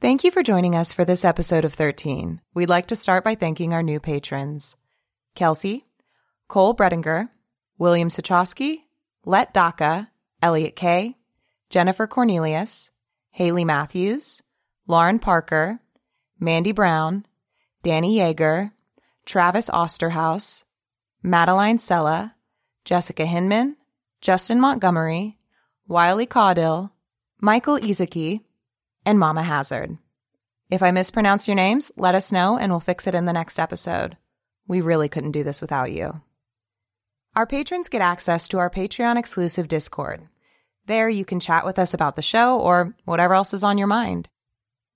Thank you for joining us for this episode of 13. We'd like to start by thanking our new patrons Kelsey, Cole Bredinger, William Sachowski, Let Daka, Elliot Kay, Jennifer Cornelius, Haley Matthews, Lauren Parker, Mandy Brown, Danny Yeager, Travis Osterhaus, Madeline Sella, Jessica Hinman, Justin Montgomery, Wiley Caudill, Michael Izaki, and Mama Hazard. If I mispronounce your names, let us know and we'll fix it in the next episode. We really couldn't do this without you. Our patrons get access to our Patreon exclusive Discord. There you can chat with us about the show or whatever else is on your mind.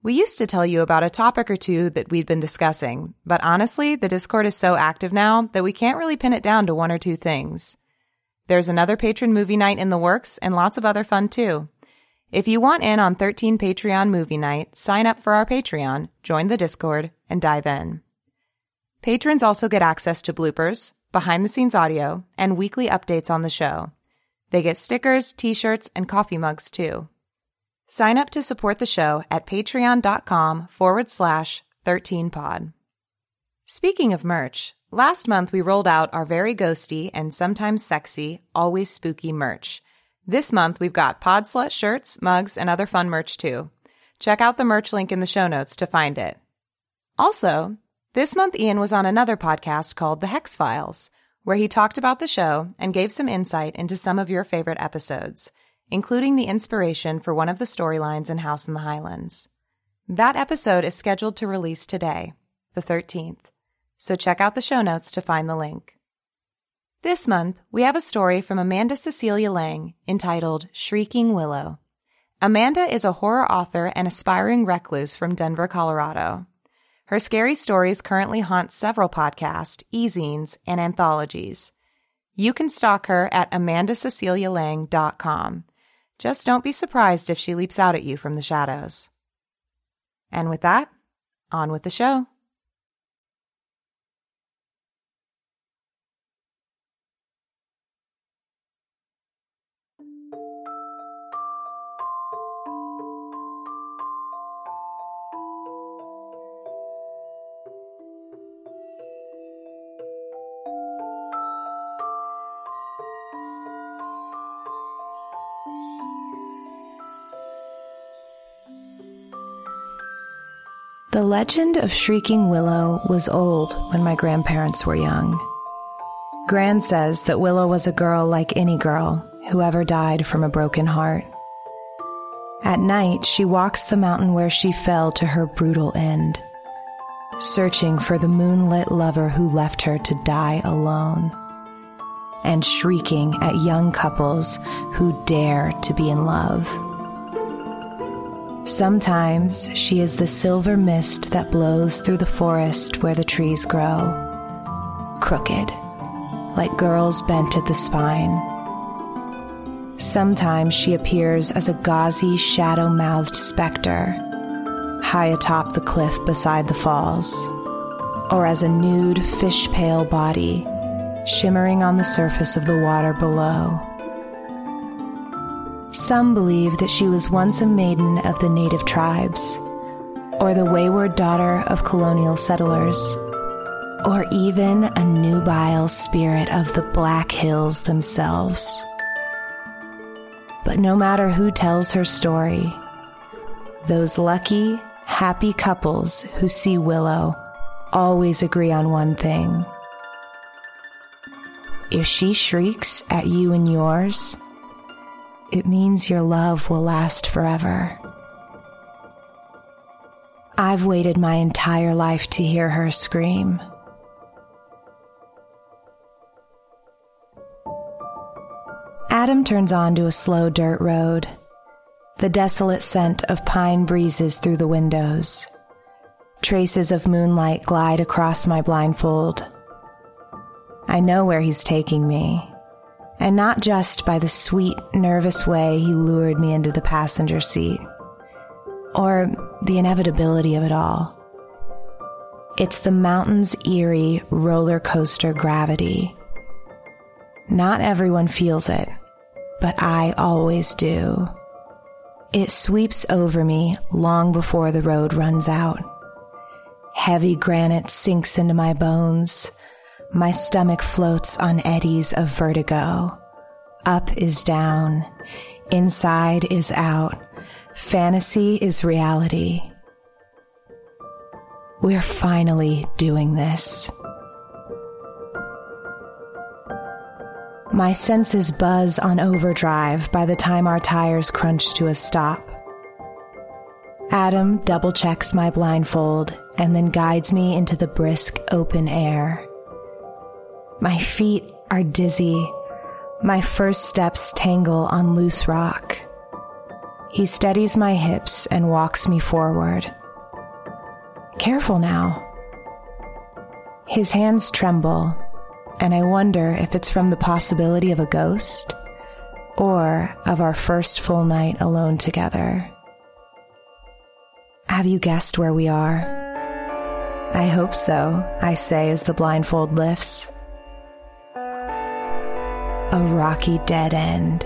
We used to tell you about a topic or two that we'd been discussing, but honestly, the Discord is so active now that we can't really pin it down to one or two things. There's another patron movie night in the works and lots of other fun too. If you want in on 13 Patreon movie night, sign up for our Patreon, join the Discord, and dive in. Patrons also get access to bloopers, behind the scenes audio, and weekly updates on the show. They get stickers, t-shirts, and coffee mugs too. Sign up to support the show at patreon.com forward slash 13pod. Speaking of merch, last month we rolled out our very ghosty and sometimes sexy, always spooky merch. This month, we've got Pod Slut shirts, mugs, and other fun merch too. Check out the merch link in the show notes to find it. Also, this month Ian was on another podcast called The Hex Files, where he talked about the show and gave some insight into some of your favorite episodes, including the inspiration for one of the storylines in House in the Highlands. That episode is scheduled to release today, the 13th, so check out the show notes to find the link. This month, we have a story from Amanda Cecilia Lang entitled Shrieking Willow. Amanda is a horror author and aspiring recluse from Denver, Colorado. Her scary stories currently haunt several podcasts, e-zines, and anthologies. You can stalk her at amandacecilialang.com. Just don't be surprised if she leaps out at you from the shadows. And with that, on with the show. The legend of Shrieking Willow was old when my grandparents were young. Gran says that Willow was a girl like any girl who ever died from a broken heart. At night, she walks the mountain where she fell to her brutal end, searching for the moonlit lover who left her to die alone, and shrieking at young couples who dare to be in love. Sometimes she is the silver mist that blows through the forest where the trees grow, crooked, like girls bent at the spine. Sometimes she appears as a gauzy, shadow mouthed specter, high atop the cliff beside the falls, or as a nude, fish pale body shimmering on the surface of the water below. Some believe that she was once a maiden of the native tribes, or the wayward daughter of colonial settlers, or even a nubile spirit of the Black Hills themselves. But no matter who tells her story, those lucky, happy couples who see Willow always agree on one thing. If she shrieks at you and yours, it means your love will last forever. I've waited my entire life to hear her scream. Adam turns onto a slow dirt road. The desolate scent of pine breezes through the windows. Traces of moonlight glide across my blindfold. I know where he's taking me and not just by the sweet, nervous way he lured me into the passenger seat, or the inevitability of it all. It's the mountain's eerie roller coaster gravity. Not everyone feels it, but I always do. It sweeps over me long before the road runs out. Heavy granite sinks into my bones. My stomach floats on eddies of vertigo. Up is down. Inside is out. Fantasy is reality. We're finally doing this. My senses buzz on overdrive by the time our tires crunch to a stop. Adam double checks my blindfold and then guides me into the brisk open air. My feet are dizzy. My first steps tangle on loose rock. He steadies my hips and walks me forward. Careful now. His hands tremble, and I wonder if it's from the possibility of a ghost or of our first full night alone together. Have you guessed where we are? I hope so, I say as the blindfold lifts. A rocky dead end.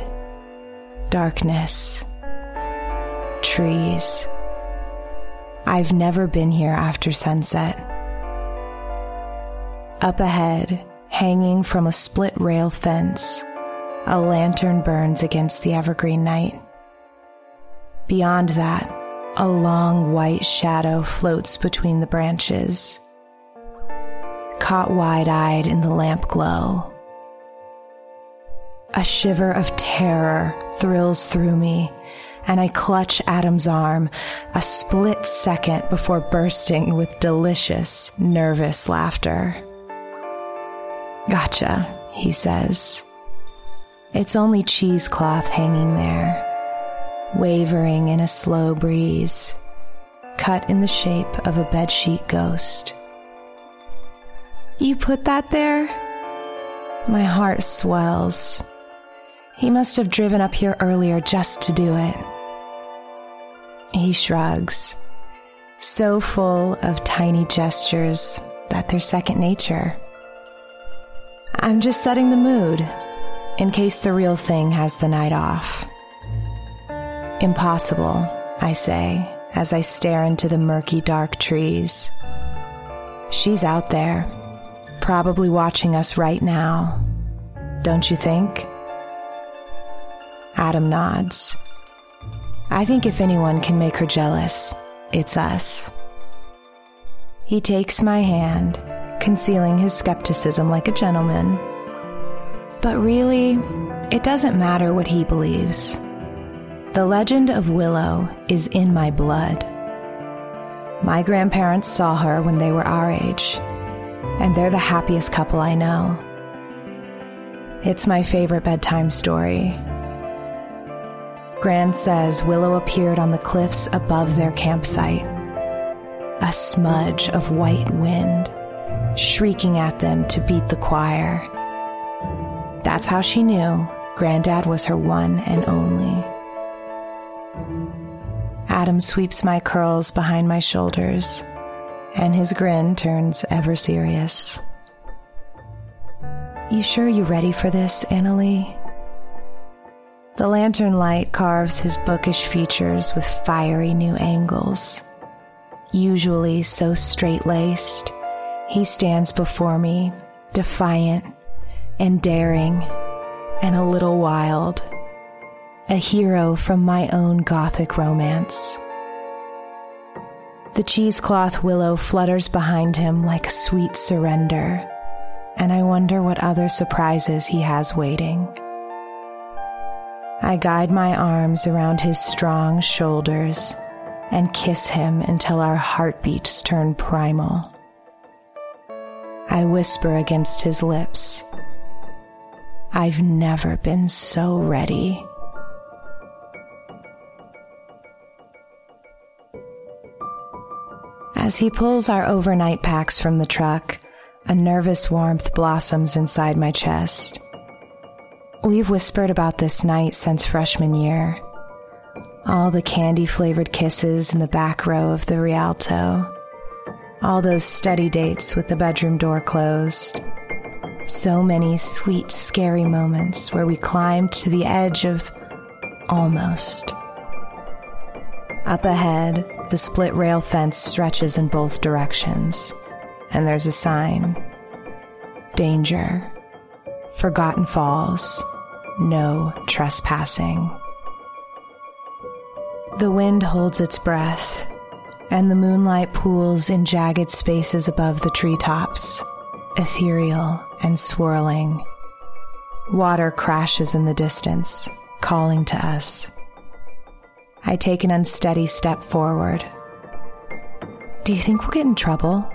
Darkness. Trees. I've never been here after sunset. Up ahead, hanging from a split rail fence, a lantern burns against the evergreen night. Beyond that, a long white shadow floats between the branches, caught wide eyed in the lamp glow. A shiver of terror thrills through me, and I clutch Adam's arm a split second before bursting with delicious, nervous laughter. Gotcha, he says. It's only cheesecloth hanging there wavering in a slow breeze, cut in the shape of a bedsheet ghost. You put that there? My heart swells. He must have driven up here earlier just to do it. He shrugs, so full of tiny gestures that they're second nature. I'm just setting the mood in case the real thing has the night off. Impossible, I say as I stare into the murky, dark trees. She's out there, probably watching us right now. Don't you think? Adam nods. I think if anyone can make her jealous, it's us. He takes my hand, concealing his skepticism like a gentleman. But really, it doesn't matter what he believes. The legend of Willow is in my blood. My grandparents saw her when they were our age, and they're the happiest couple I know. It's my favorite bedtime story. Gran says Willow appeared on the cliffs above their campsite, a smudge of white wind, shrieking at them to beat the choir. That's how she knew Granddad was her one and only. Adam sweeps my curls behind my shoulders, and his grin turns ever serious. You sure you're ready for this, Annalie? The lantern light carves his bookish features with fiery new angles. Usually so straight laced, he stands before me, defiant and daring and a little wild a hero from my own gothic romance. The cheesecloth willow flutters behind him like a sweet surrender, and I wonder what other surprises he has waiting. I guide my arms around his strong shoulders and kiss him until our heartbeats turn primal. I whisper against his lips, I've never been so ready. As he pulls our overnight packs from the truck, a nervous warmth blossoms inside my chest. We've whispered about this night since freshman year. All the candy flavored kisses in the back row of the Rialto. All those study dates with the bedroom door closed. So many sweet, scary moments where we climbed to the edge of almost. Up ahead, the split rail fence stretches in both directions, and there's a sign Danger. Forgotten Falls. No trespassing. The wind holds its breath, and the moonlight pools in jagged spaces above the treetops, ethereal and swirling. Water crashes in the distance, calling to us. I take an unsteady step forward. Do you think we'll get in trouble?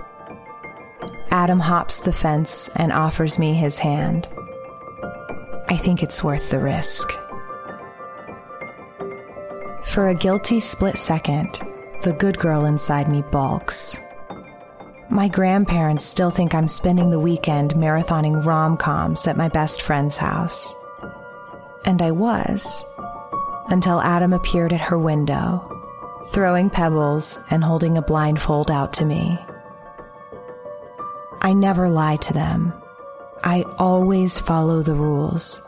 Adam hops the fence and offers me his hand. I think it's worth the risk. For a guilty split second, the good girl inside me balks. My grandparents still think I'm spending the weekend marathoning rom coms at my best friend's house. And I was until Adam appeared at her window, throwing pebbles and holding a blindfold out to me. I never lie to them. I always follow the rules.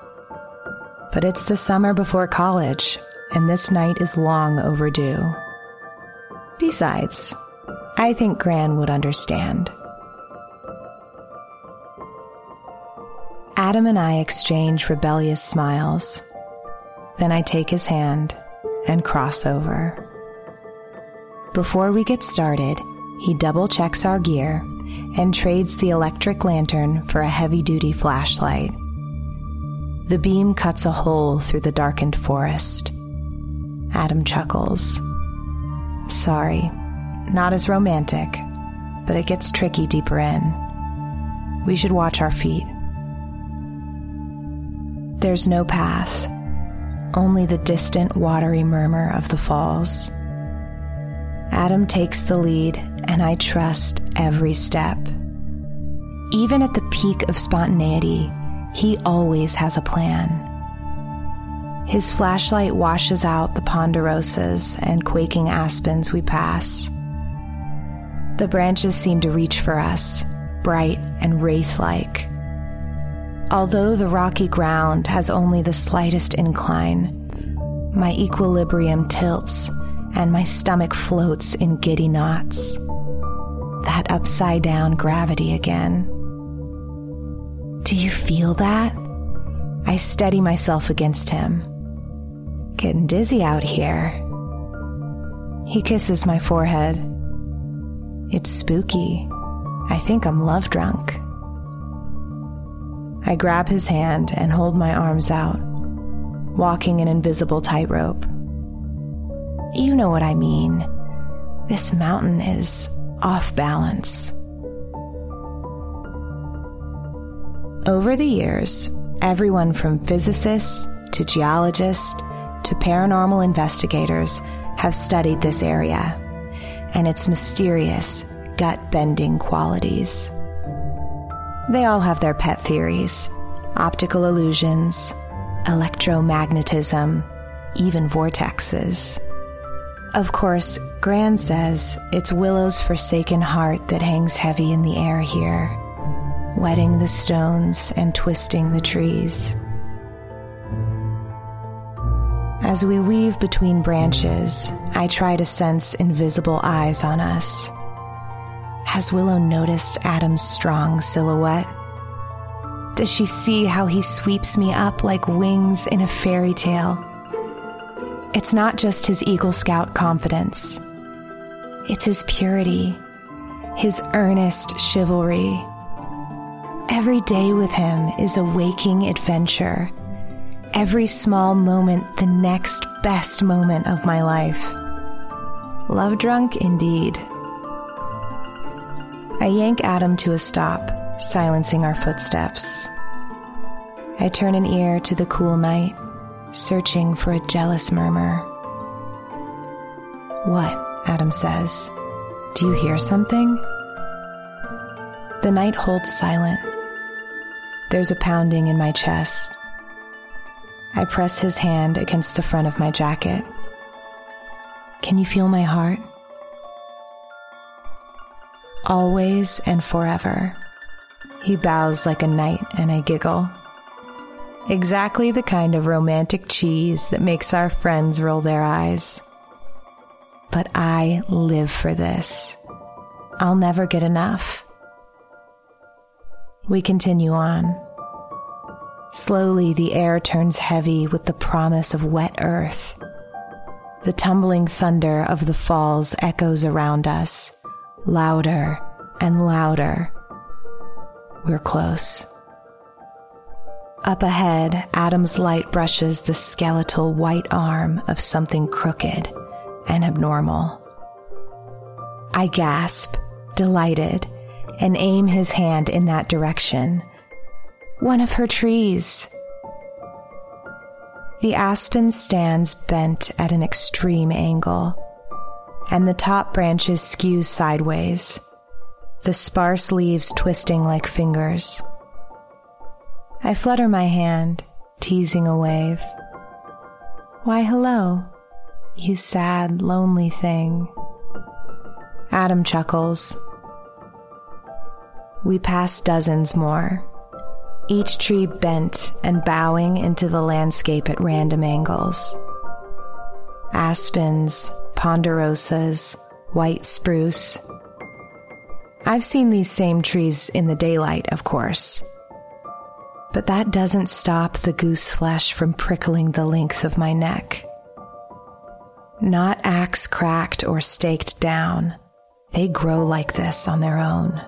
But it's the summer before college, and this night is long overdue. Besides, I think Gran would understand. Adam and I exchange rebellious smiles. Then I take his hand and cross over. Before we get started, he double checks our gear and trades the electric lantern for a heavy duty flashlight. The beam cuts a hole through the darkened forest. Adam chuckles. Sorry, not as romantic, but it gets tricky deeper in. We should watch our feet. There's no path only the distant watery murmur of the falls. Adam takes the lead, and I trust every step. Even at the peak of spontaneity, he always has a plan. His flashlight washes out the ponderosas and quaking aspens we pass. The branches seem to reach for us, bright and wraith like. Although the rocky ground has only the slightest incline, my equilibrium tilts and my stomach floats in giddy knots. That upside down gravity again. Do you feel that? I steady myself against him. Getting dizzy out here. He kisses my forehead. It's spooky. I think I'm love drunk. I grab his hand and hold my arms out, walking an invisible tightrope. You know what I mean. This mountain is off balance. Over the years, everyone from physicists to geologists to paranormal investigators have studied this area and its mysterious, gut bending qualities. They all have their pet theories optical illusions, electromagnetism, even vortexes. Of course, Gran says it's Willow's forsaken heart that hangs heavy in the air here, wetting the stones and twisting the trees. As we weave between branches, I try to sense invisible eyes on us. Has Willow noticed Adam's strong silhouette? Does she see how he sweeps me up like wings in a fairy tale? It's not just his Eagle Scout confidence, it's his purity, his earnest chivalry. Every day with him is a waking adventure. Every small moment, the next best moment of my life. Love drunk indeed. I yank Adam to a stop, silencing our footsteps. I turn an ear to the cool night, searching for a jealous murmur. What? Adam says. Do you hear something? The night holds silent. There's a pounding in my chest. I press his hand against the front of my jacket. Can you feel my heart? always and forever. He bows like a knight, and I giggle. Exactly the kind of romantic cheese that makes our friends roll their eyes. but I live for this. I'll never get enough. We continue on. Slowly, the air turns heavy with the promise of wet earth. The tumbling thunder of the falls echoes around us, louder and louder. We're close. Up ahead, Adam's light brushes the skeletal white arm of something crooked and abnormal. I gasp, delighted, and aim his hand in that direction. One of her trees. The aspen stands bent at an extreme angle, and the top branches skew sideways, the sparse leaves twisting like fingers. I flutter my hand, teasing a wave. Why, hello, you sad, lonely thing. Adam chuckles. We pass dozens more, each tree bent and bowing into the landscape at random angles. Aspens, ponderosas, white spruce. I've seen these same trees in the daylight, of course but that doesn't stop the goose flesh from prickling the length of my neck. Not axe cracked or staked down, they grow like this on their own.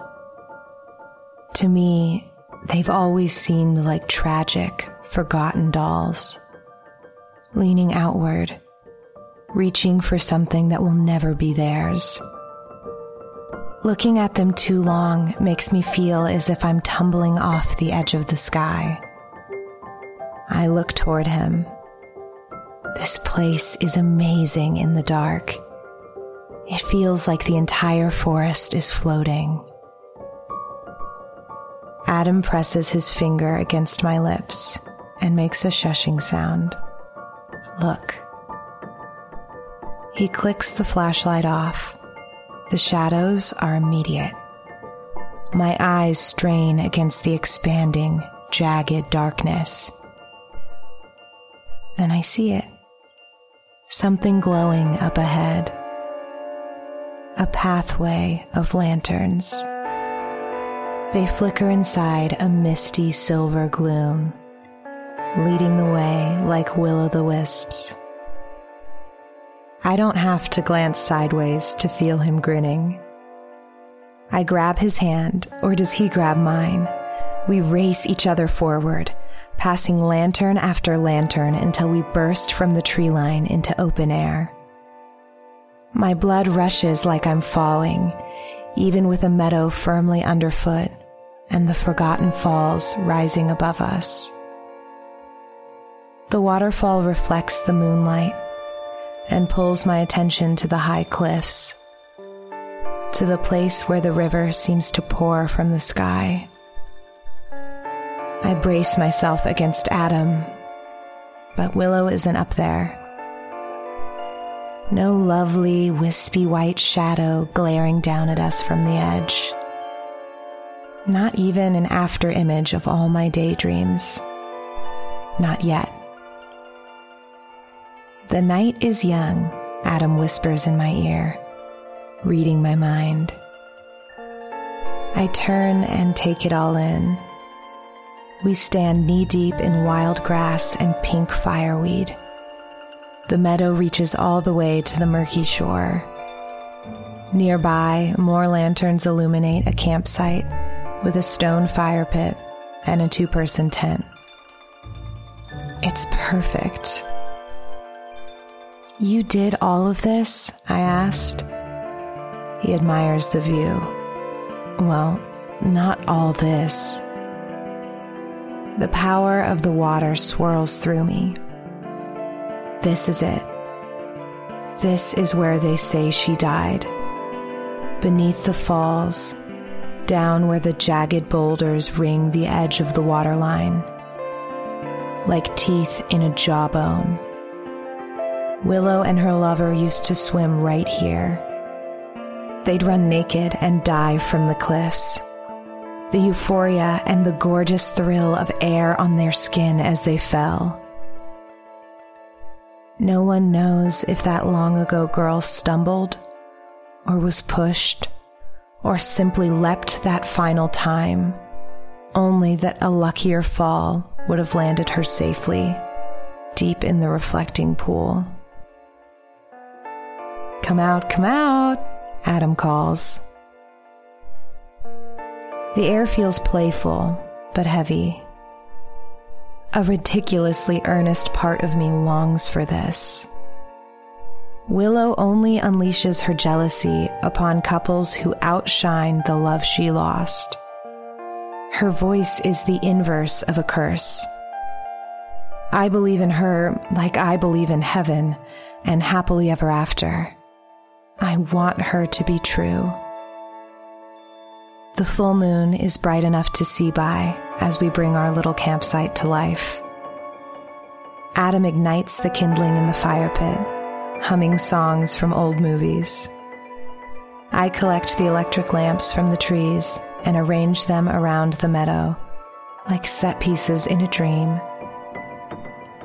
To me, they've always seemed like tragic, forgotten dolls, leaning outward, reaching for something that will never be theirs. Looking at them too long makes me feel as if I'm tumbling off the edge of the sky. I look toward him. This place is amazing in the dark. It feels like the entire forest is floating. Adam presses his finger against my lips and makes a shushing sound. Look. He clicks the flashlight off the shadows are immediate. My eyes strain against the expanding, jagged darkness. Then I see it. Something glowing up ahead. A pathway of lanterns. They flicker inside a misty silver gloom, leading the way like will o' the wisps. I don't have to glance sideways to feel him grinning. I grab his hand, or does he grab mine? We race each other forward, passing lantern after lantern until we burst from the tree line into open air. My blood rushes like I'm falling, even with a meadow firmly underfoot and the forgotten falls rising above us. The waterfall reflects the moonlight and pulls my attention to the high cliffs, to the place where the river seems to pour from the sky. I brace myself against Adam, but Willow isn't up there. No lovely, wispy white shadow glaring down at us from the edge. Not even an after image of all my daydreams. Not yet. The night is young, Adam whispers in my ear, reading my mind. I turn and take it all in. We stand knee deep in wild grass and pink fireweed. The meadow reaches all the way to the murky shore. Nearby, more lanterns illuminate a campsite with a stone fire pit and a two person tent. It's perfect. You did all of this? I asked. He admires the view. Well, not all this. The power of the water swirls through me. This is it. This is where they say she died. Beneath the falls, down where the jagged boulders ring the edge of the waterline, like teeth in a jawbone. Willow and her lover used to swim right here. They'd run naked and dive from the cliffs. The euphoria and the gorgeous thrill of air on their skin as they fell. No one knows if that long ago girl stumbled, or was pushed, or simply leapt that final time, only that a luckier fall would have landed her safely deep in the reflecting pool. Come out, come out, Adam calls. The air feels playful, but heavy. A ridiculously earnest part of me longs for this. Willow only unleashes her jealousy upon couples who outshine the love she lost. Her voice is the inverse of a curse. I believe in her like I believe in heaven and happily ever after. I want her to be true. The full moon is bright enough to see by as we bring our little campsite to life. Adam ignites the kindling in the fire pit, humming songs from old movies. I collect the electric lamps from the trees and arrange them around the meadow, like set pieces in a dream.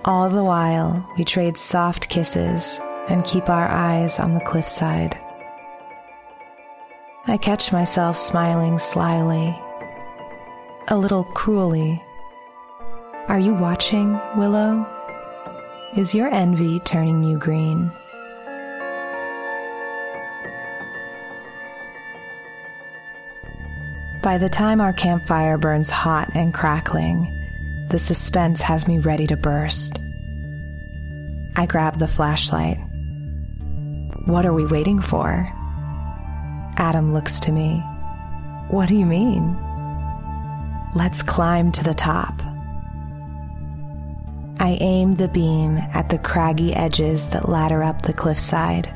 All the while, we trade soft kisses and keep our eyes on the cliffside. I catch myself smiling slyly, a little cruelly. Are you watching, Willow? Is your envy turning you green? By the time our campfire burns hot and crackling, the suspense has me ready to burst. I grab the flashlight. What are we waiting for? Adam looks to me. What do you mean? Let's climb to the top. I aim the beam at the craggy edges that ladder up the cliffside.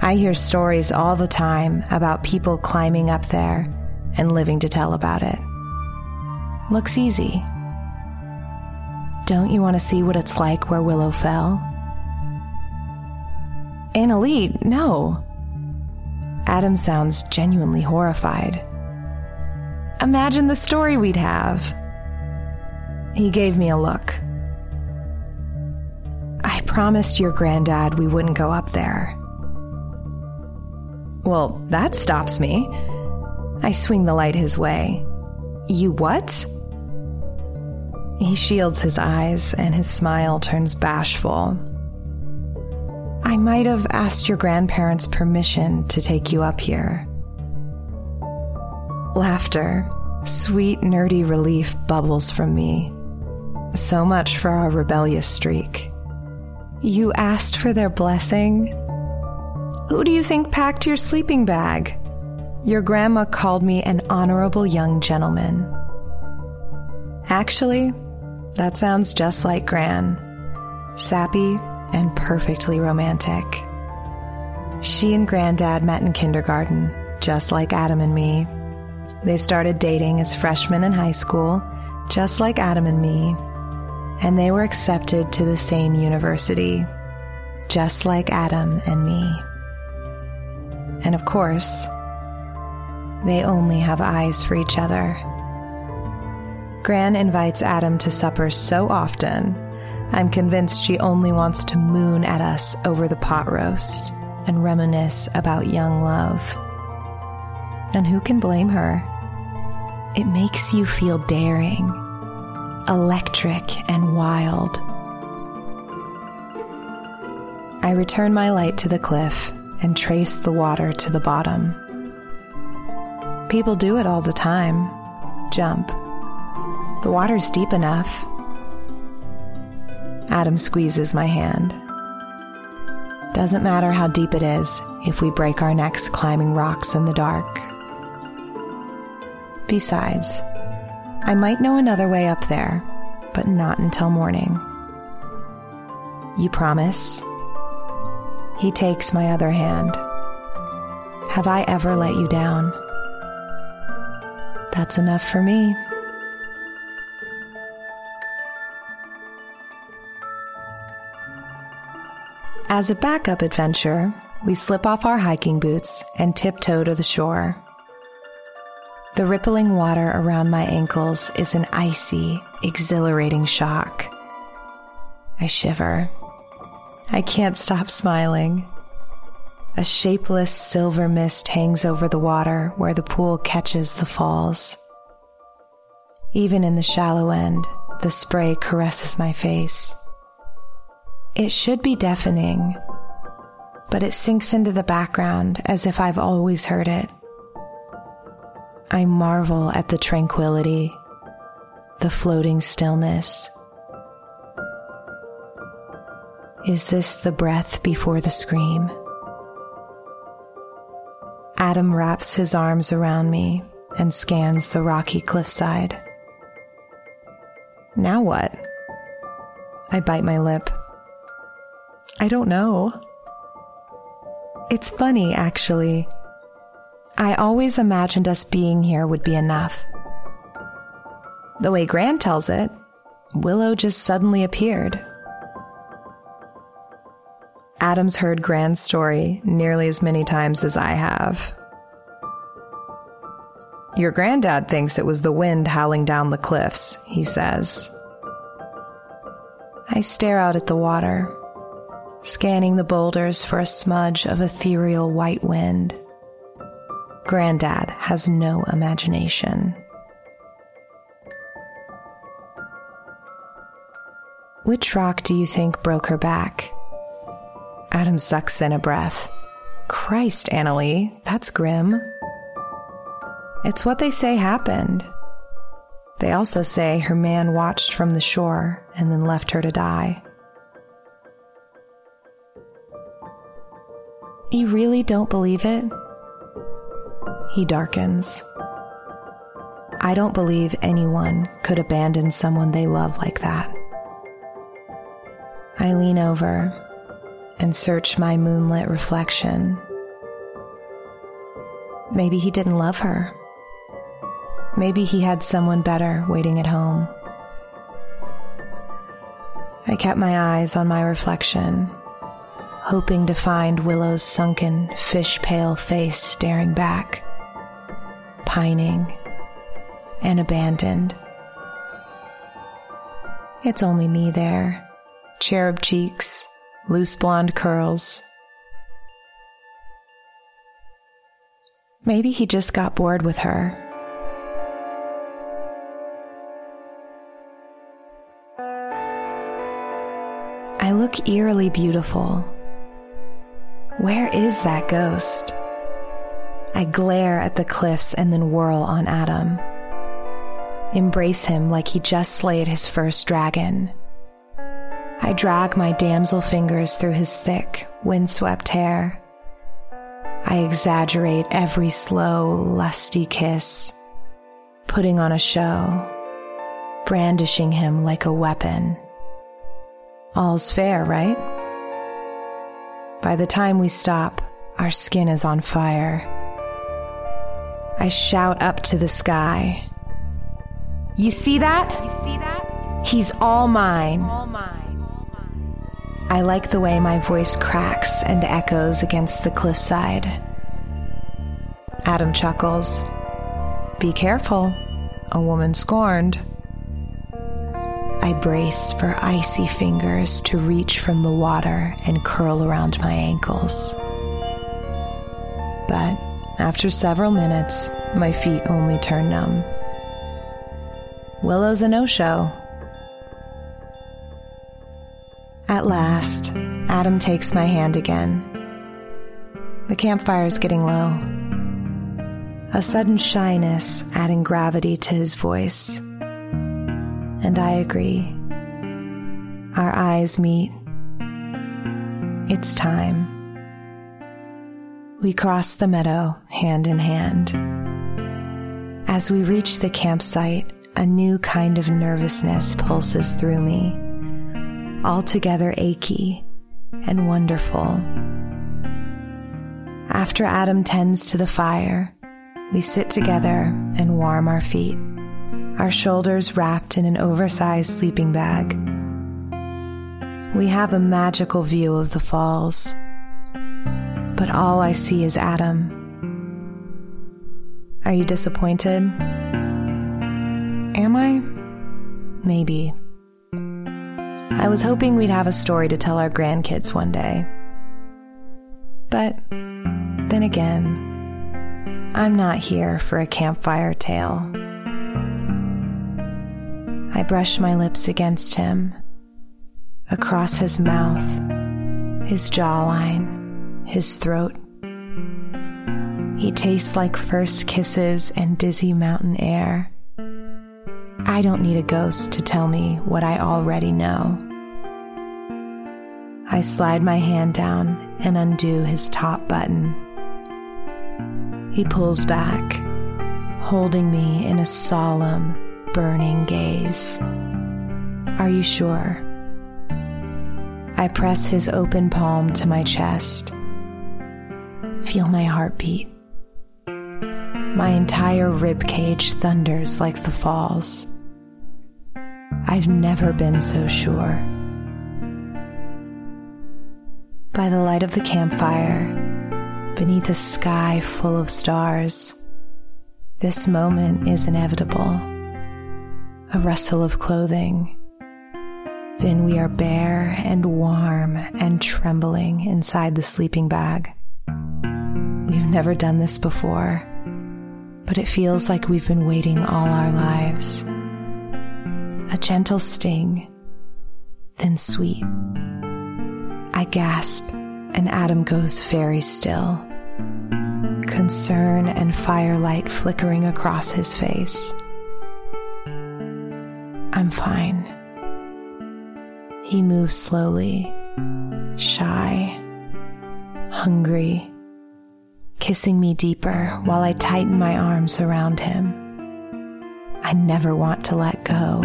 I hear stories all the time about people climbing up there and living to tell about it. Looks easy. Don't you want to see what it's like where Willow fell? Annalie, no. Adam sounds genuinely horrified. Imagine the story we'd have. He gave me a look. I promised your granddad we wouldn't go up there. Well, that stops me. I swing the light his way. You what? He shields his eyes and his smile turns bashful. I might have asked your grandparents' permission to take you up here. Laughter, sweet, nerdy relief bubbles from me. So much for our rebellious streak. You asked for their blessing? Who do you think packed your sleeping bag? Your grandma called me an honorable young gentleman. Actually, that sounds just like Gran. Sappy and perfectly romantic. She and Granddad met in kindergarten, just like Adam and me. They started dating as freshmen in high school, just like Adam and me. And they were accepted to the same university, just like Adam and me. And of course, they only have eyes for each other. Gran invites Adam to supper so often, I'm convinced she only wants to moon at us over the pot roast and reminisce about young love. And who can blame her? It makes you feel daring, electric, and wild. I return my light to the cliff and trace the water to the bottom. People do it all the time jump the water's deep enough. Adam squeezes my hand. Doesn't matter how deep it is if we break our necks climbing rocks in the dark. Besides, I might know another way up there, but not until morning. You promise? He takes my other hand. Have I ever let you down? That's enough for me. As a backup adventure, we slip off our hiking boots and tiptoe to the shore. The rippling water around my ankles is an icy, exhilarating shock. I shiver, I can't stop smiling. A shapeless silver mist hangs over the water where the pool catches the falls. Even in the shallow end, the spray caresses my face. It should be deafening, but it sinks into the background as if I've always heard it. I marvel at the tranquility, the floating stillness. Is this the breath before the scream? Adam wraps his arms around me and scans the rocky cliffside. Now what? I bite my lip. I don't know. It's funny, actually. I always imagined us being here would be enough. The way Gran tells it, Willow just suddenly appeared. Adam's heard Gran's story nearly as many times as I have. Your granddad thinks it was the wind howling down the cliffs, he says. I stare out at the water, scanning the boulders for a smudge of ethereal white wind. Granddad has no imagination. Which rock do you think broke her back? Adam sucks in a breath. Christ, Annalie, that's grim. It's what they say happened. They also say her man watched from the shore and then left her to die. You really don't believe it? He darkens. I don't believe anyone could abandon someone they love like that. I lean over and search my moonlit reflection. Maybe he didn't love her. Maybe he had someone better waiting at home. I kept my eyes on my reflection, hoping to find Willow's sunken, fish pale face staring back, pining and abandoned. It's only me there, cherub cheeks, loose blonde curls. Maybe he just got bored with her I look eerily beautiful. Where is that ghost? I glare at the cliffs and then whirl on Adam. Embrace him like he just slayed his first dragon. I drag my damsel fingers through his thick, windswept hair. I exaggerate every slow, lusty kiss, putting on a show, brandishing him like a weapon. All's fair, right? By the time we stop, our skin is on fire. I shout up to the sky. You see that? You see that? He's all mine. All mine. I like the way my voice cracks and echoes against the cliffside. Adam chuckles. Be careful, a woman scorned. I brace for icy fingers to reach from the water and curl around my ankles. But after several minutes, my feet only turn numb. Willow's a no show. At last, Adam takes my hand again. The campfire's getting low. A sudden shyness adding gravity to his voice and I agree. Our eyes meet. It's time. We cross the meadow hand in hand. As we reach the campsite, a new kind of nervousness pulses through me, altogether achy and wonderful. After Adam tends to the fire, we sit together and warm our feet our shoulders wrapped in an oversized sleeping bag. We have a magical view of the falls, but all I see is Adam. Are you disappointed? Am I? Maybe. I was hoping we'd have a story to tell our grandkids one day. But then again, I'm not here for a campfire tale. I brush my lips against him, across his mouth, his jawline, his throat. He tastes like first kisses and dizzy mountain air. I don't need a ghost to tell me what I already know. I slide my hand down and undo his top button. He pulls back, holding me in a solemn, burning gaze. Are you sure? I press his open palm to my chest. Feel my heartbeat. My entire rib cage thunders like the falls. I've never been so sure. By the light of the campfire, beneath a sky full of stars, this moment is inevitable. A rustle of clothing. Then we are bare and warm and trembling inside the sleeping bag. We've never done this before, but it feels like we've been waiting all our lives. A gentle sting, then sweet I gasp, and Adam goes very still. Concern and firelight flickering across his face. I'm fine. He moves slowly, shy, hungry, kissing me deeper while I tighten my arms around him. I never want to let go.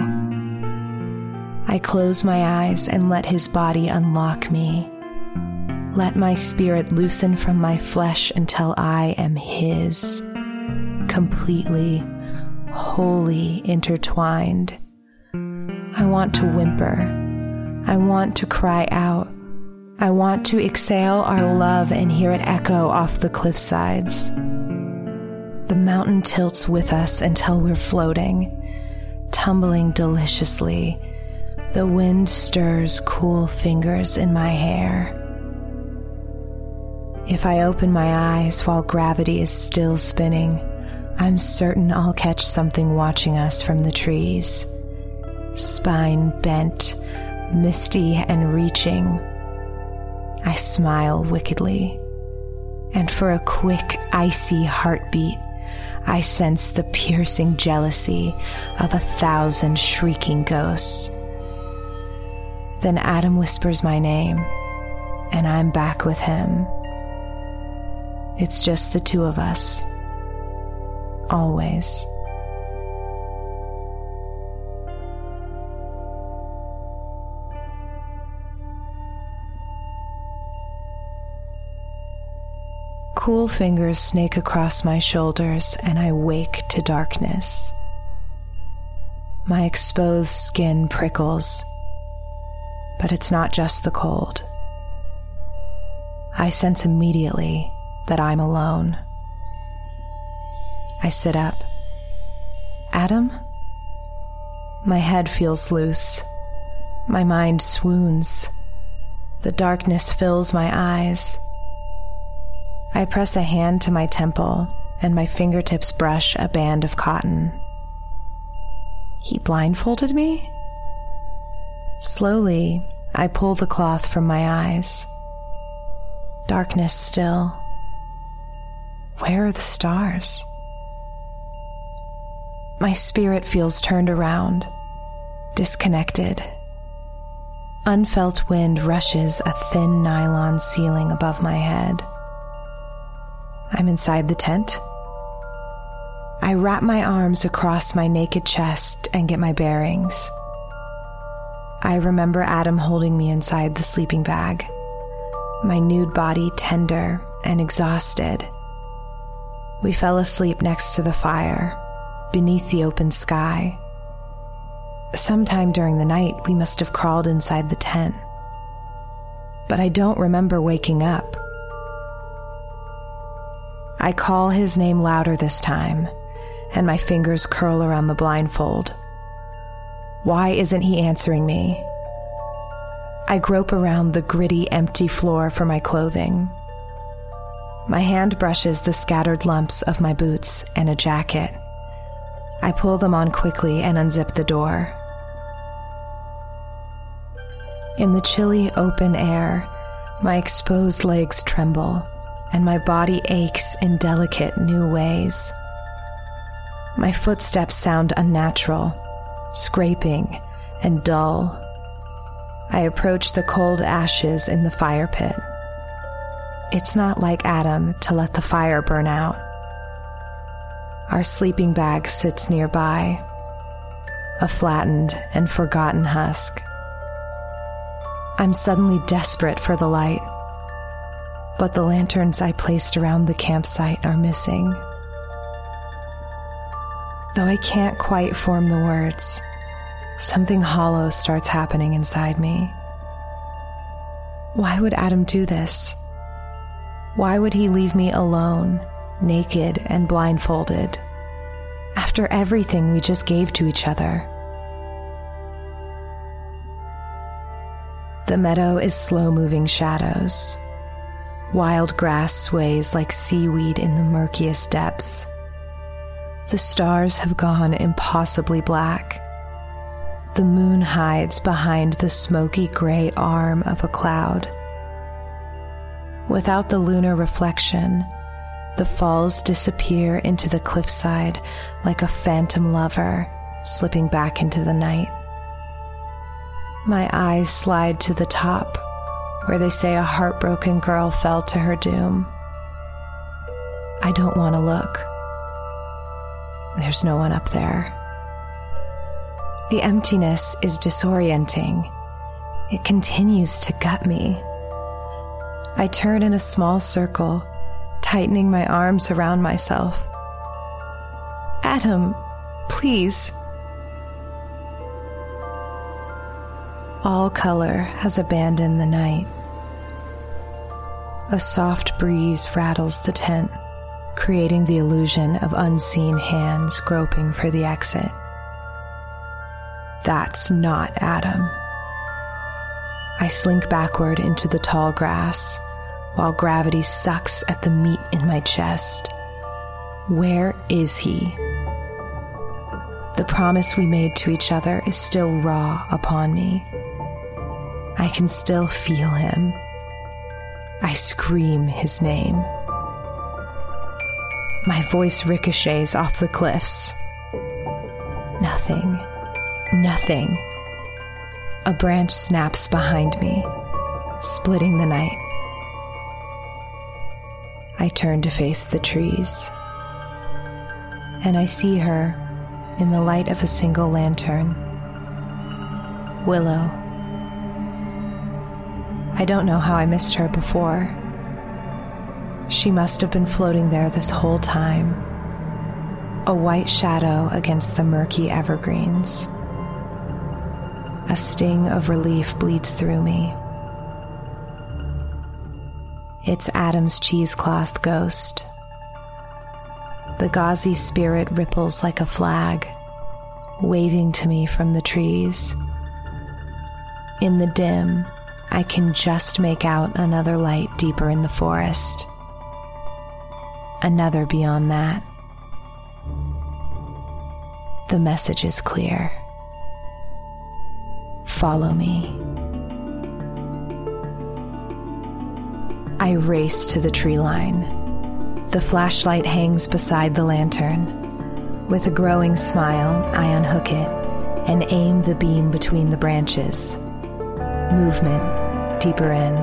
I close my eyes and let his body unlock me. Let my spirit loosen from my flesh until I am his, completely, wholly intertwined. I want to whimper. I want to cry out. I want to exhale our love and hear it echo off the cliff sides. The mountain tilts with us until we're floating, tumbling deliciously the wind stirs cool fingers in my hair. If I open my eyes while gravity is still spinning, I'm certain I'll catch something watching us from the trees. Spine bent, misty and reaching. I smile wickedly, and for a quick, icy heartbeat, I sense the piercing jealousy of a thousand shrieking ghosts. Then Adam whispers my name, and I'm back with him. It's just the two of us. Always. Cool fingers snake across my shoulders, and I wake to darkness. My exposed skin prickles but it's not just the cold. I sense immediately that I'm alone. I sit up. Adam? My head feels loose. My mind swoons. The darkness fills my eyes. I press a hand to my temple, and my fingertips brush a band of cotton. He blindfolded me? Slowly, I pull the cloth from my eyes. Darkness still. Where are the stars? My spirit feels turned around, disconnected. Unfelt wind rushes a thin nylon ceiling above my head. I'm inside the tent. I wrap my arms across my naked chest and get my bearings. I remember Adam holding me inside the sleeping bag, my nude body tender and exhausted. We fell asleep next to the fire, beneath the open sky. Sometime during the night, we must have crawled inside the tent. But I don't remember waking up. I call his name louder this time, and my fingers curl around the blindfold. Why isn't he answering me? I grope around the gritty, empty floor for my clothing. My hand brushes the scattered lumps of my boots and a jacket. I pull them on quickly and unzip the door. In the chilly open air, my exposed legs tremble and my body aches in delicate new ways. My footsteps sound unnatural, scraping and dull. I approach the cold ashes in the fire pit. It's not like Adam to let the fire burn out. Our sleeping bag sits nearby, a flattened and forgotten husk. I'm suddenly desperate for the light, but the lanterns I placed around the campsite are missing. Though I can't quite form the words, something hollow starts happening inside me. Why would Adam do this? Why would he leave me alone, naked and blindfolded, after everything we just gave to each other? The meadow is slow moving shadows. Wild grass sways like seaweed in the murkiest depths. The stars have gone impossibly black. The moon hides behind the smoky gray arm of a cloud. Without the lunar reflection, the falls disappear into the cliffside like a phantom lover slipping back into the night. My eyes slide to the top, where they say a heartbroken girl fell to her doom. I don't want to look. There's no one up there. The emptiness is disorienting. It continues to gut me. I turn in a small circle, tightening my arms around myself. Adam, please. All color has abandoned the night. A soft breeze rattles the tent, creating the illusion of unseen hands groping for the exit. That's not Adam. I slink backward into the tall grass while gravity sucks at the meat in my chest. Where is he? The promise we made to each other is still raw upon me. I can still feel him. I scream his name. My voice ricochets off the cliffs. Nothing. Nothing. A branch snaps behind me, splitting the night. I turn to face the trees, and I see her in the light of a single lantern. Willow. I don't know how I missed her before. She must have been floating there this whole time, a white shadow against the murky evergreens. A sting of relief bleeds through me. It's Adam's cheesecloth ghost. The gauzy spirit ripples like a flag, waving to me from the trees. In the dim, I can just make out another light deeper in the forest. Another beyond that. The message is clear. Follow me. I race to the tree line. The flashlight hangs beside the lantern. With a growing smile, I unhook it and aim the beam between the branches. Movement deeper in.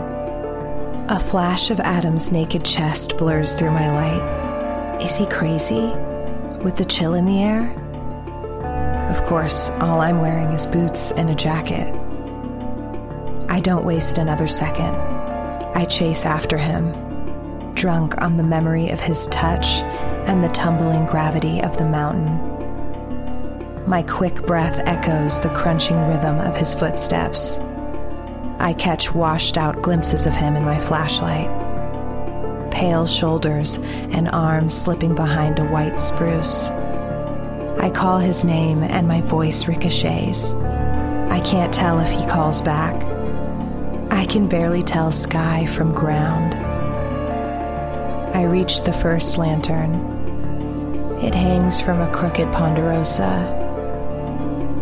A flash of Adam's naked chest blurs through my light. Is he crazy? With the chill in the air? Of course, all I'm wearing is boots and a jacket. I don't waste another second. I chase after him, drunk on the memory of his touch and the tumbling gravity of the mountain. My quick breath echoes the crunching rhythm of his footsteps. I catch washed out glimpses of him in my flashlight. Pale shoulders and arms slipping behind a white spruce. I call his name and my voice ricochets. I can't tell if he calls back. I can barely tell sky from ground. I reach the first lantern. It hangs from a crooked ponderosa.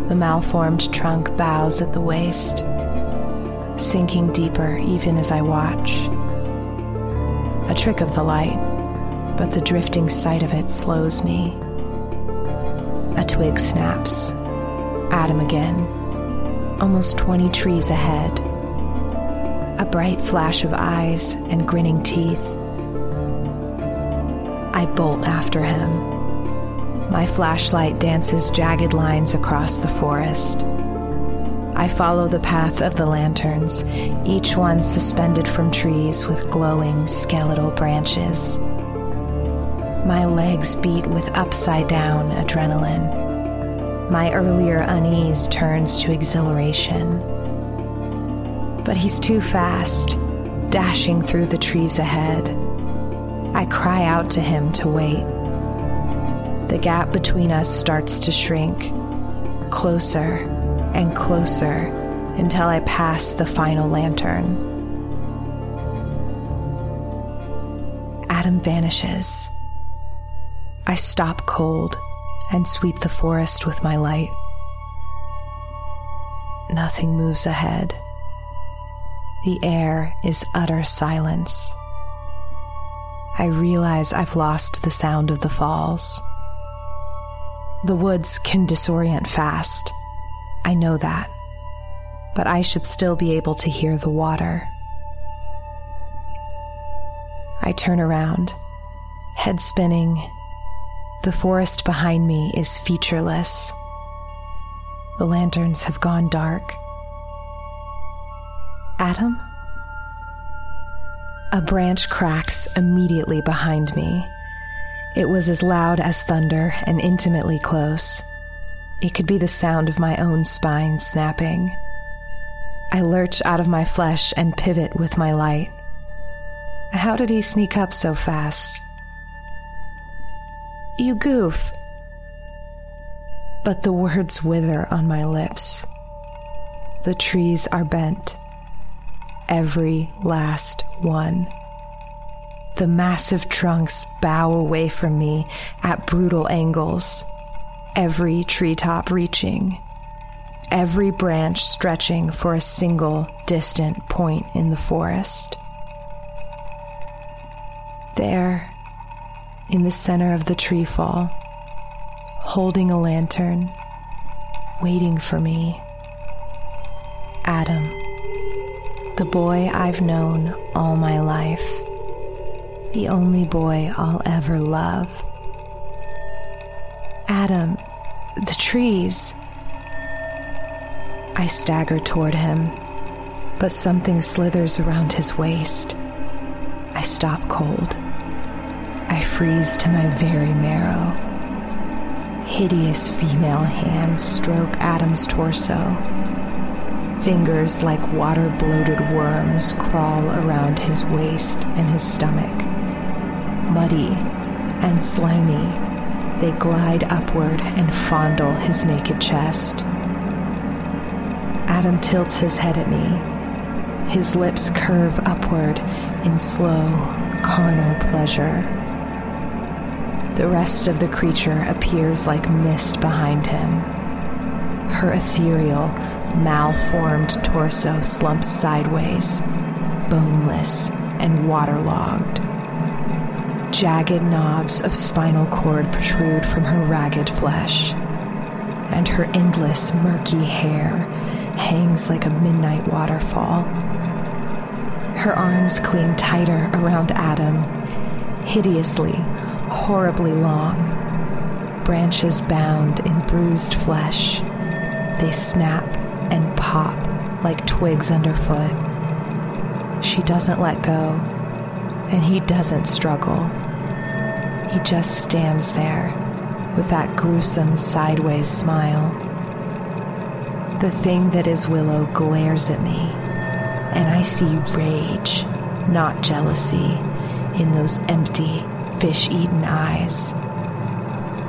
The malformed trunk bows at the waist, sinking deeper even as I watch. A trick of the light, but the drifting sight of it slows me. A twig snaps. Adam again, almost 20 trees ahead. A bright flash of eyes and grinning teeth. I bolt after him my flashlight dances jagged lines across the forest. I follow the path of the lanterns, each one suspended from trees with glowing skeletal branches. My legs beat with upside down adrenaline. My earlier unease turns to exhilaration. But he's too fast, dashing through the trees ahead. I cry out to him to wait. The gap between us starts to shrink, closer and closer until I pass the final lantern. Adam vanishes. I stop cold and sweep the forest with my light. Nothing moves ahead. The air is utter silence. I realize I've lost the sound of the falls. The woods can disorient fast. I know that. But I should still be able to hear the water. I turn around, head spinning. The forest behind me is featureless. The lanterns have gone dark. Adam? A branch cracks immediately behind me. It was as loud as thunder and intimately close. It could be the sound of my own spine snapping. I lurch out of my flesh and pivot with my light. How did he sneak up so fast? You goof. But the words wither on my lips. The trees are bent. Every last one. The massive trunks bow away from me at brutal angles, every treetop reaching, every branch stretching for a single distant point in the forest. There, in the center of the tree fall, holding a lantern, waiting for me, Adam, the boy I've known all my life the only boy I'll ever love. Adam, the trees. I stagger toward him, but something slithers around his waist. I stop cold. I freeze to my very marrow. Hideous female hands stroke Adam's torso. Fingers like water bloated worms crawl around his waist and his stomach muddy and slimy, they glide upward and fondle his naked chest. Adam tilts his head at me. His lips curve upward in slow, carnal pleasure. The rest of the creature appears like mist behind him. Her ethereal, malformed torso slumps sideways, boneless and waterlogged. Jagged knobs of spinal cord protrude from her ragged flesh, and her endless, murky hair hangs like a midnight waterfall. Her arms cling tighter around Adam, hideously, horribly long. Branches bound in bruised flesh. They snap and pop like twigs underfoot. She doesn't let go, and he doesn't struggle. He just stands there with that gruesome sideways smile. The thing that is Willow glares at me, and I see rage, not jealousy, in those empty, fish eaten eyes.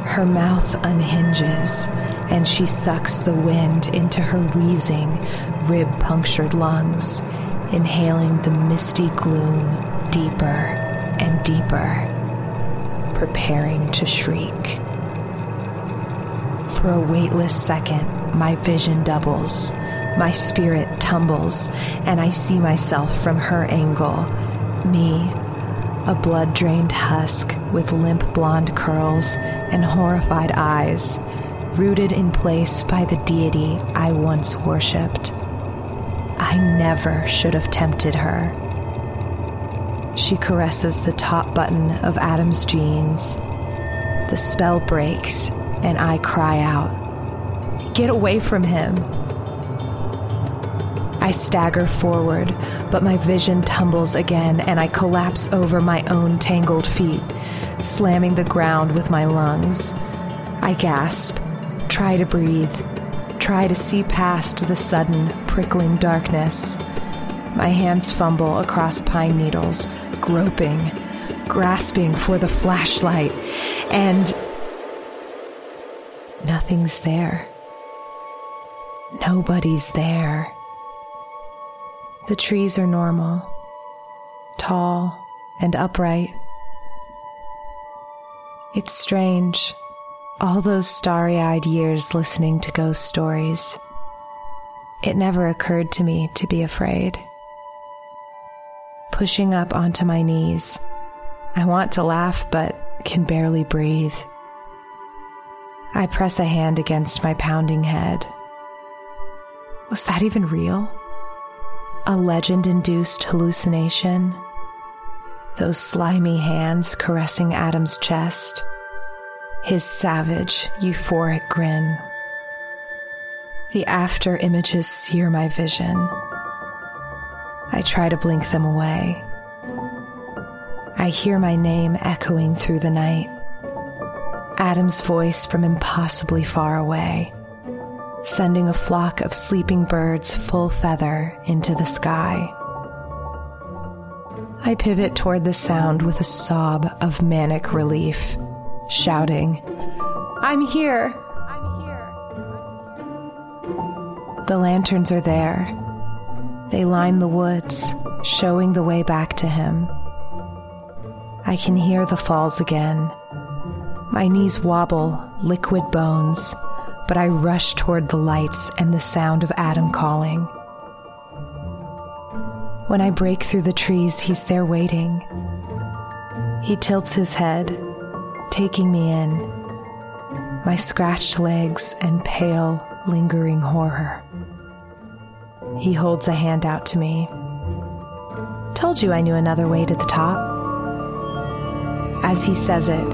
Her mouth unhinges, and she sucks the wind into her wheezing, rib punctured lungs, inhaling the misty gloom deeper and deeper, preparing to shriek. For a weightless second, my vision doubles, my spirit tumbles, and I see myself from her angle. Me, a blood drained husk with limp blonde curls and horrified eyes, rooted in place by the deity I once worshipped. I never should have tempted her. She caresses the top button of Adam's jeans. The spell breaks, and I cry out, Get away from him! I stagger forward, but my vision tumbles again, and I collapse over my own tangled feet, slamming the ground with my lungs. I gasp, try to breathe, try to see past the sudden, prickling darkness. My hands fumble across pine needles, groping, grasping for the flashlight, and nothing's there. Nobody's there. The trees are normal, tall and upright. It's strange, all those starry eyed years listening to ghost stories. It never occurred to me to be afraid. Pushing up onto my knees, I want to laugh but can barely breathe. I press a hand against my pounding head. Was that even real? A legend induced hallucination? Those slimy hands caressing Adam's chest? His savage, euphoric grin. The after images sear my vision. I try to blink them away. I hear my name echoing through the night. Adam's voice from impossibly far away sending a flock of sleeping birds full feather into the sky. I pivot toward the sound with a sob of manic relief, shouting, I'm here! I'm here! The lanterns are there. They line the woods, showing the way back to him. I can hear the falls again. My knees wobble, liquid bones but I rush toward the lights and the sound of Adam calling. When I break through the trees, he's there waiting. He tilts his head, taking me in, my scratched legs and pale, lingering horror. He holds a hand out to me. Told you I knew another way to the top. As he says it,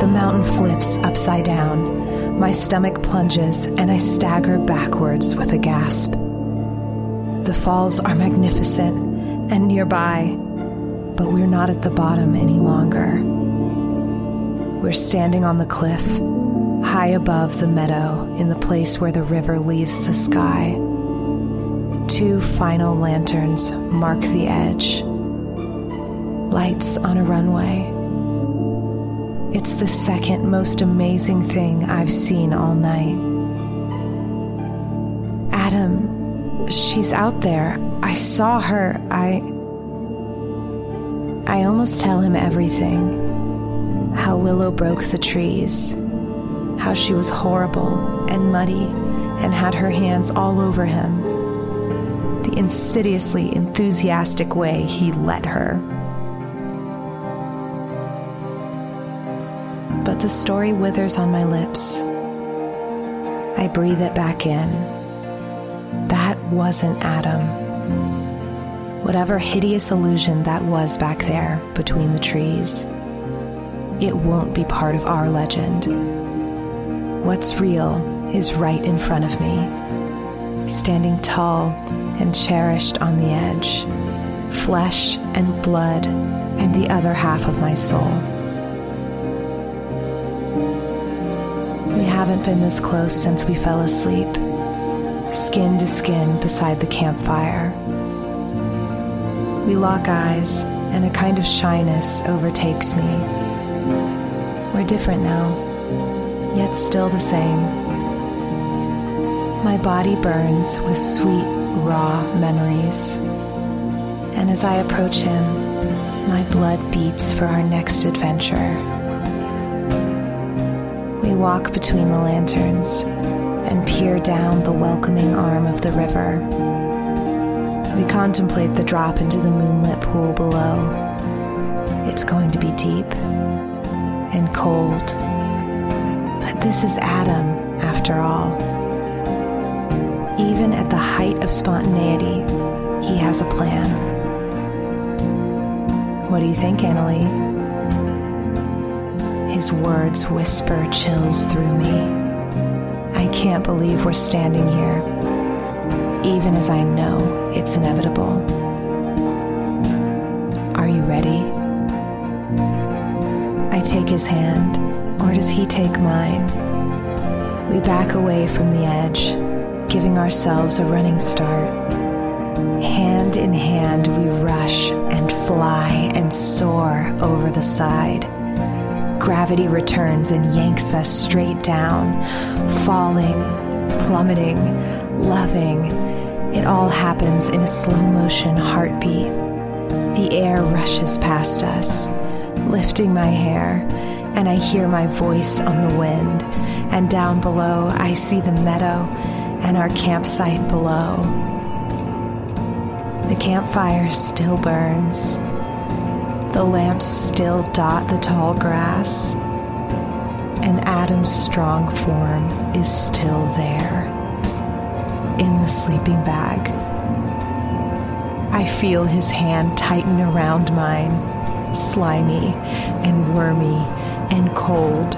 the mountain flips upside down my stomach plunges and I stagger backwards with a gasp. The falls are magnificent and nearby, but we're not at the bottom any longer. We're standing on the cliff, high above the meadow in the place where the river leaves the sky. Two final lanterns mark the edge. Lights on a runway. It's the second most amazing thing I've seen all night. Adam, she's out there. I saw her. I. I almost tell him everything. How Willow broke the trees. How she was horrible and muddy and had her hands all over him. Insidiously enthusiastic way he let her. but the story withers on my lips. I breathe it back in. That wasn't Adam. Whatever hideous illusion that was back there between the trees, it won't be part of our legend. What's real is right in front of me, standing tall and cherished on the edge, flesh and blood and the other half of my soul. We haven't been this close since we fell asleep, skin to skin beside the campfire. We lock eyes, and a kind of shyness overtakes me. We're different now, yet still the same. My body burns with sweet, raw memories. And as I approach him, my blood beats for our next adventure. We walk between the lanterns and peer down the welcoming arm of the river. We contemplate the drop into the moonlit pool below. It's going to be deep and cold. But this is Adam, after all. Even at the height of spontaneity, he has a plan. What do you think, Annalie? His words whisper chills through me. I can't believe we're standing here, even as I know it's inevitable. Are you ready? I take his hand, or does he take mine? We back away from the edge, giving ourselves a running start. Hand in hand, we rush and fly and soar over the side. Gravity returns and yanks us straight down, falling, plummeting, loving. It all happens in a slow motion heartbeat. The air rushes past us, lifting my hair, and I hear my voice on the wind. And down below, I see the meadow and our campsite below. The campfire still burns. The lamps still dot the tall grass. And Adam's strong form is still there in the sleeping bag. I feel his hand tighten around mine, slimy and wormy and cold.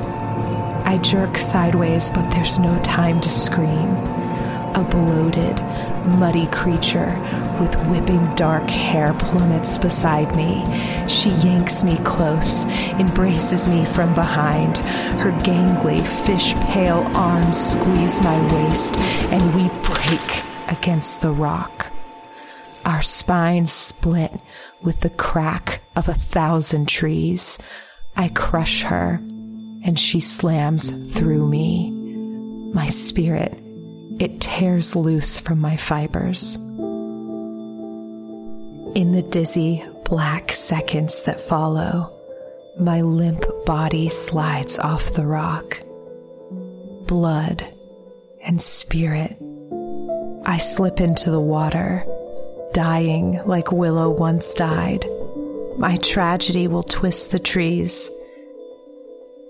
I jerk sideways, but there's no time to scream. A bloated, muddy creature with whipping dark hair plummets beside me. She yanks me close, embraces me from behind. Her gangly, fish pale arms squeeze my waist, and we break against the rock. Our spines split with the crack of a thousand trees. I crush her, and she slams through me. My spirit, it tears loose from my fibers. In the dizzy, black seconds that follow, my limp body slides off the rock. Blood and spirit. I slip into the water, dying like Willow once died. My tragedy will twist the trees.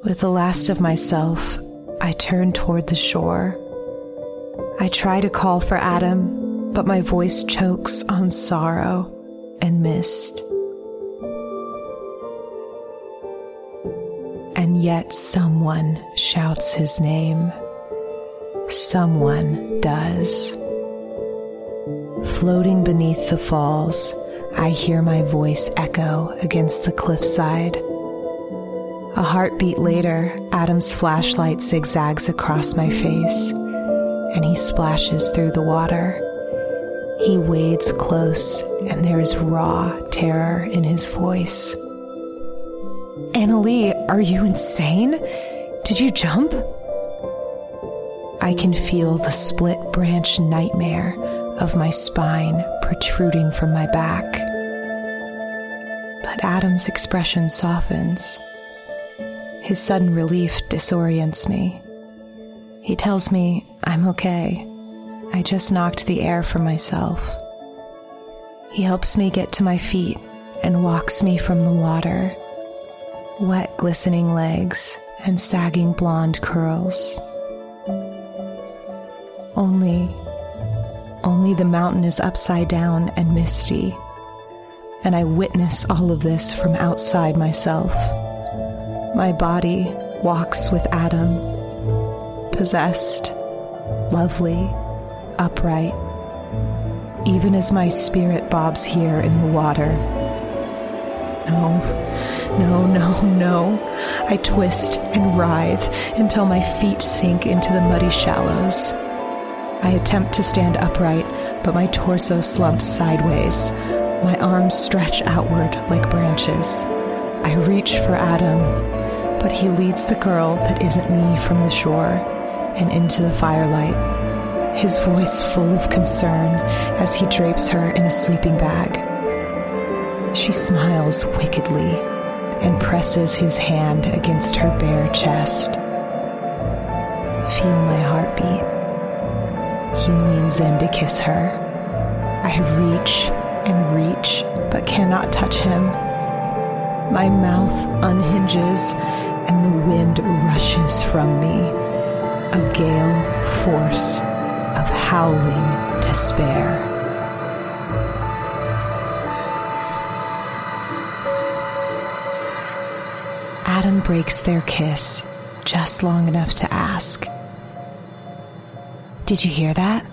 With the last of myself, I turn toward the shore. I try to call for Adam, but my voice chokes on sorrow and mist. And yet someone shouts his name. Someone does. Floating beneath the falls, I hear my voice echo against the cliffside. A heartbeat later, Adam's flashlight zigzags across my face, and he splashes through the water. He wades close, and there's raw terror in his voice. Annalie, are you insane? Did you jump? I can feel the split branch nightmare of my spine protruding from my back. But Adam's expression softens. His sudden relief disorients me. He tells me I'm okay. I just knocked the air from myself. He helps me get to my feet and walks me from the water. Wet, glistening legs and sagging blonde curls. Only, only the mountain is upside down and misty, and I witness all of this from outside myself. My body walks with Adam, possessed, lovely, upright, even as my spirit bobs here in the water. No, no, no, no. I twist and writhe until my feet sink into the muddy shallows. I attempt to stand upright, but my torso slumps sideways. My arms stretch outward like branches. I reach for Adam, but he leads the girl that isn't me from the shore and into the firelight, his voice full of concern as he drapes her in a sleeping bag. She smiles wickedly and presses his hand against her bare chest. Feel my heartbeat. He leans in to kiss her. I reach and reach, but cannot touch him. My mouth unhinges and the wind rushes from me, a gale force of howling despair. Adam breaks their kiss just long enough to ask, Did you hear that?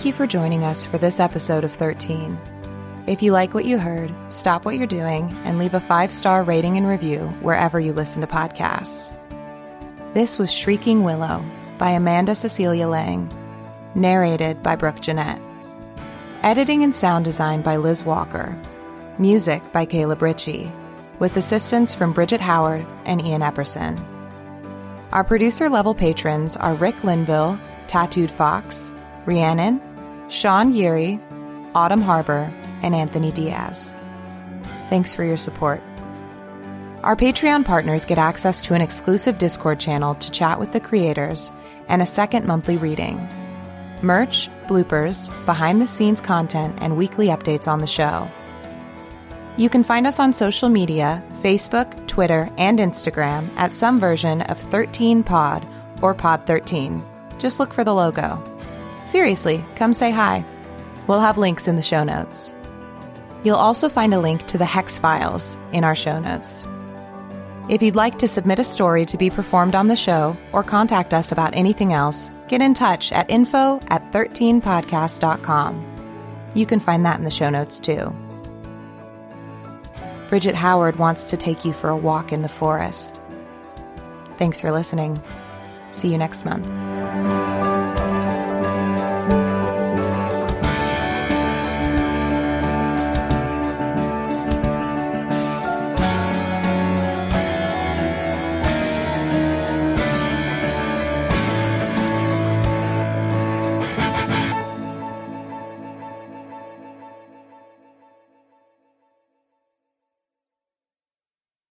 Thank you for joining us for this episode of 13. If you like what you heard, stop what you're doing and leave a five star rating and review wherever you listen to podcasts. This was Shrieking Willow by Amanda Cecilia Lang, narrated by Brooke Jeanette. Editing and sound design by Liz Walker. Music by Caleb Ritchie, with assistance from Bridget Howard and Ian Epperson. Our producer level patrons are Rick Linville, Tattooed Fox, Rhiannon, Sean Yeary, Autumn Harbor, and Anthony Diaz. Thanks for your support. Our Patreon partners get access to an exclusive Discord channel to chat with the creators and a second monthly reading, merch, bloopers, behind the scenes content, and weekly updates on the show. You can find us on social media Facebook, Twitter, and Instagram at some version of 13pod or Pod13. Just look for the logo. Seriously, come say hi. We'll have links in the show notes. You'll also find a link to the Hex files in our show notes. If you'd like to submit a story to be performed on the show or contact us about anything else, get in touch at info at 13podcast.com. You can find that in the show notes too. Bridget Howard wants to take you for a walk in the forest. Thanks for listening. See you next month.